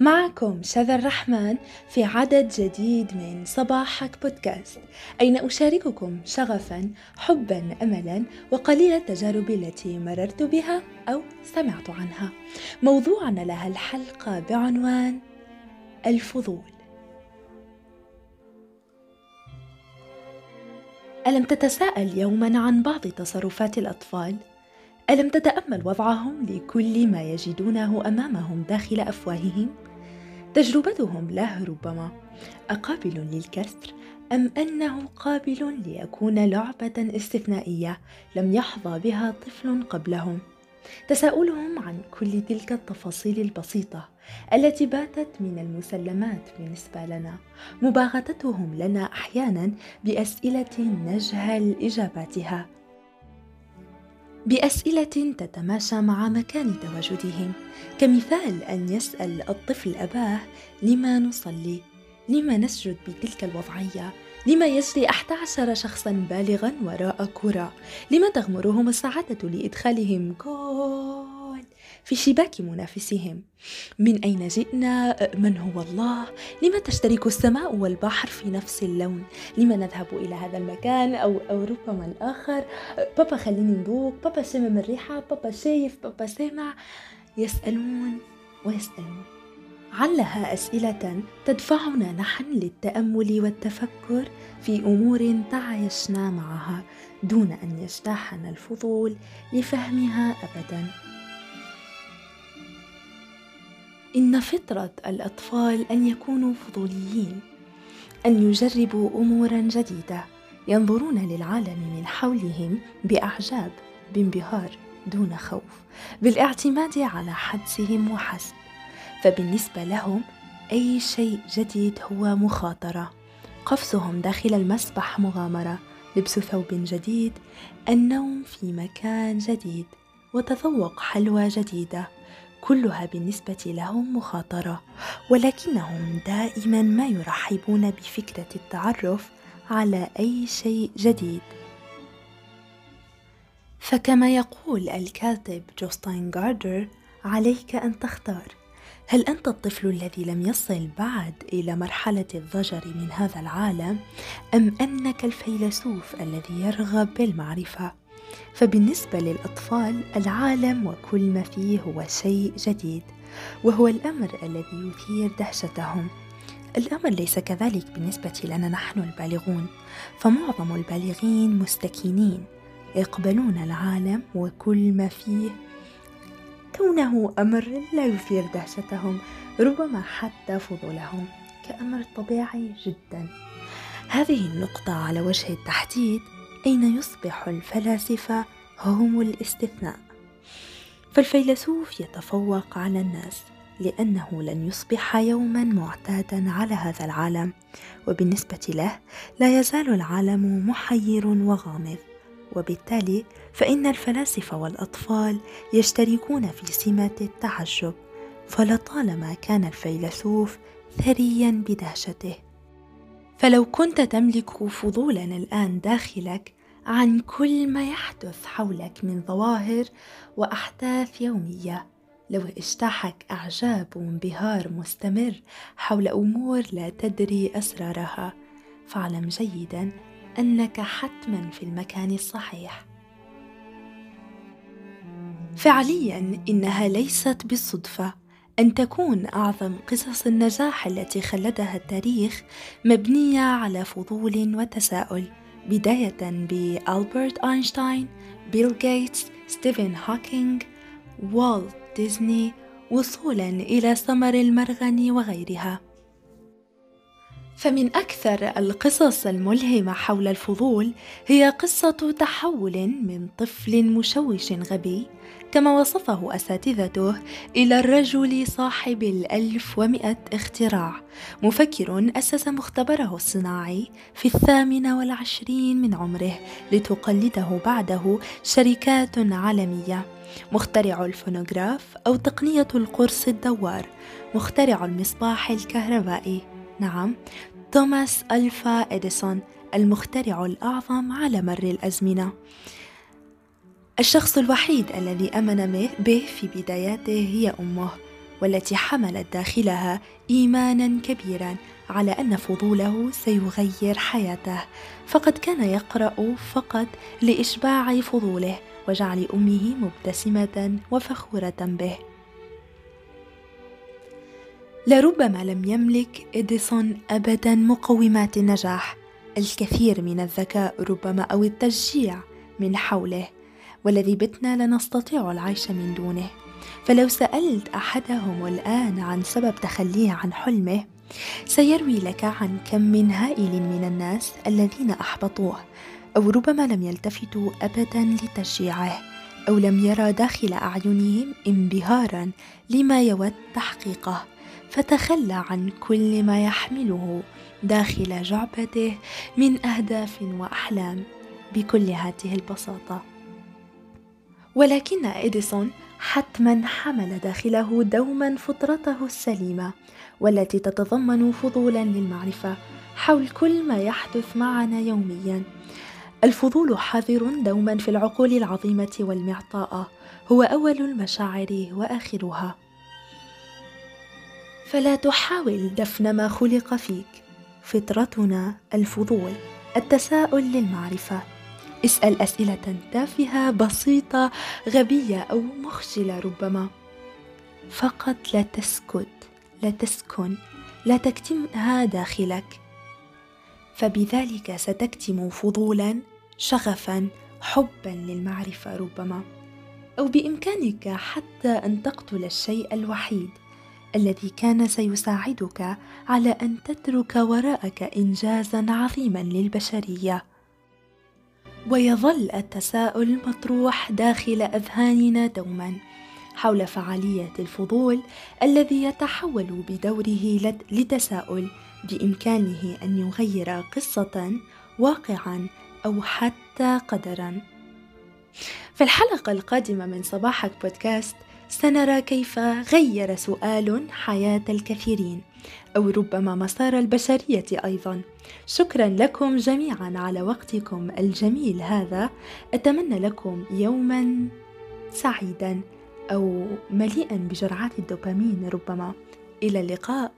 معكم شذى الرحمن في عدد جديد من صباحك بودكاست أين أشارككم شغفا حبا أملا وقليل التجارب التي مررت بها أو سمعت عنها موضوعنا لها الحلقة بعنوان الفضول ألم تتساءل يوما عن بعض تصرفات الأطفال؟ ألم تتأمل وضعهم لكل ما يجدونه أمامهم داخل أفواههم؟ تجربتهم له ربما. أقابل للكسر أم أنه قابل ليكون لعبة استثنائية لم يحظى بها طفل قبلهم؟ تساؤلهم عن كل تلك التفاصيل البسيطة التي باتت من المسلمات بالنسبة لنا، مباغتتهم لنا أحيانا بأسئلة نجهل إجاباتها بأسئلة تتماشى مع مكان تواجدهم كمثال أن يسأل الطفل أباه لما نصلي؟ لما نسجد بتلك الوضعية؟ لما يجري أحد عشر شخصا بالغا وراء كرة؟ لما تغمرهم السعادة لإدخالهم؟ جول في شباك منافسهم من أين جئنا؟ من هو الله؟ لما تشترك السماء والبحر في نفس اللون؟ لما نذهب إلى هذا المكان أو, أو ربما الآخر؟ بابا خليني ندوق بابا شمم الريحة بابا شايف بابا سامع يسألون ويسألون علها أسئلة تدفعنا نحن للتأمل والتفكر في أمور تعايشنا معها دون أن يجتاحنا الفضول لفهمها أبداً إن فطرة الأطفال أن يكونوا فضوليين أن يجربوا أمورا جديدة ينظرون للعالم من حولهم بإعجاب بانبهار دون خوف بالاعتماد على حدسهم وحسب فبالنسبة لهم أي شيء جديد هو مخاطرة. قفزهم داخل المسبح مغامرة لبس ثوب جديد النوم في مكان جديد وتذوق حلوى جديدة. كلها بالنسبة لهم مخاطرة ولكنهم دائما ما يرحبون بفكرة التعرف على أي شيء جديد. فكما يقول الكاتب جوستاين جاردر عليك أن تختار. هل أنت الطفل الذي لم يصل بعد إلى مرحلة الضجر من هذا العالم أم أنك الفيلسوف الذي يرغب بالمعرفة؟ فبالنسبة للأطفال العالم وكل ما فيه هو شيء جديد وهو الأمر الذي يثير دهشتهم. الأمر ليس كذلك بالنسبة لنا نحن البالغون فمعظم البالغين مستكينين يقبلون العالم وكل ما فيه. كونه أمر لا يثير دهشتهم ربما حتى فضولهم كأمر طبيعي جدا. هذه النقطة على وجه التحديد. أين يصبح الفلاسفة هم الاستثناء. فالفيلسوف يتفوق على الناس لأنه لن يصبح يوما معتادا على هذا العالم وبالنسبة له لا يزال العالم محير وغامض. وبالتالي فإن الفلاسفة والأطفال يشتركون في سمات التعجب فلطالما كان الفيلسوف ثريا بدهشته. فلو كنت تملك فضولا الآن داخلك عن كل ما يحدث حولك من ظواهر وأحداث يومية لو اجتاحك أعجاب وانبهار مستمر حول أمور لا تدري أسرارها فاعلم جيدا أنك حتما في المكان الصحيح. فعليا إنها ليست بالصدفة. أن تكون أعظم قصص النجاح التي خلدها التاريخ مبنية على فضول وتساؤل بداية بألبرت أينشتاين، بيل جيتس، ستيفن هوكينج، والت ديزني وصولا إلى سمر المرغني وغيرها. فمن أكثر القصص الملهمة حول الفضول هي قصة تحول من طفل مشوش غبي كما وصفه أساتذته إلى الرجل صاحب الألف ومئة اختراع مفكر أسس مختبره الصناعي في الثامنة والعشرين من عمره لتقلده بعده شركات عالمية مخترع الفونوغراف أو تقنية القرص الدوار مخترع المصباح الكهربائي. نعم. توماس ألفا إديسون المخترع الأعظم على مر الأزمنة. الشخص الوحيد الذي أمن به في بداياته هي أمه والتي حملت داخلها ايمانا كبيرا على أن فضوله سيغير حياته. فقد كان يقرأ فقط لإشباع فضوله وجعل أمه مبتسمة وفخورة به. لربما لم يملك إديسون أبدا مقومات النجاح. الكثير من الذكاء ربما أو التشجيع من حوله. والذي بتنا لا نستطيع العيش من دونه. فلو سألت أحدهم الآن عن سبب تخليه عن حلمه سيروي لك عن كم هائل من الناس الذين أحبطوه أو ربما لم يلتفتوا ابدا لتشجيعه أو لم يرى داخل أعينهم انبهارا لما يود تحقيقه. فتخلى عن كل ما يحمله داخل جعبته من أهداف وأحلام بكل هذه البساطة. ولكن إديسون حتما حمل داخله دوما فطرته السليمة والتي تتضمن فضولا للمعرفة حول كل ما يحدث معنا يوميا. الفضول حاضر دوما في العقول العظيمة والمعطاءه هو أول المشاعر وآخرها. فلا تحاول دفن ما خلق فيك. فطرتنا الفضول التساؤل للمعرفة. اسأل أسئلة تافهة بسيطة غبية أو مخجلة ربما. فقط لا تسكت لا تسكن لا تكتمها داخلك. فبذلك ستكتم فضولا شغفا حبا للمعرفة ربما. أو بإمكانك حتى أن تقتل الشيء الوحيد. الذي كان سيساعدك على أن تترك وراءك انجازا عظيما للبشرية. ويظل التساؤل مطروح داخل أذهاننا دوما حول فعاليه الفضول الذي يتحول بدوره لتساؤل بإمكانه أن يغير قصة واقعا أو حتى قدرا. في الحلقة القادمة من صباحك بودكاست سنرى كيف غير سؤال حياة الكثيرين أو ربما مسار البشرية أيضا. شكرا لكم جميعا على وقتكم الجميل هذا. أتمنى لكم يوما سعيدا أو مليئا بجرعات الدوبامين ربما. إلى اللقاء.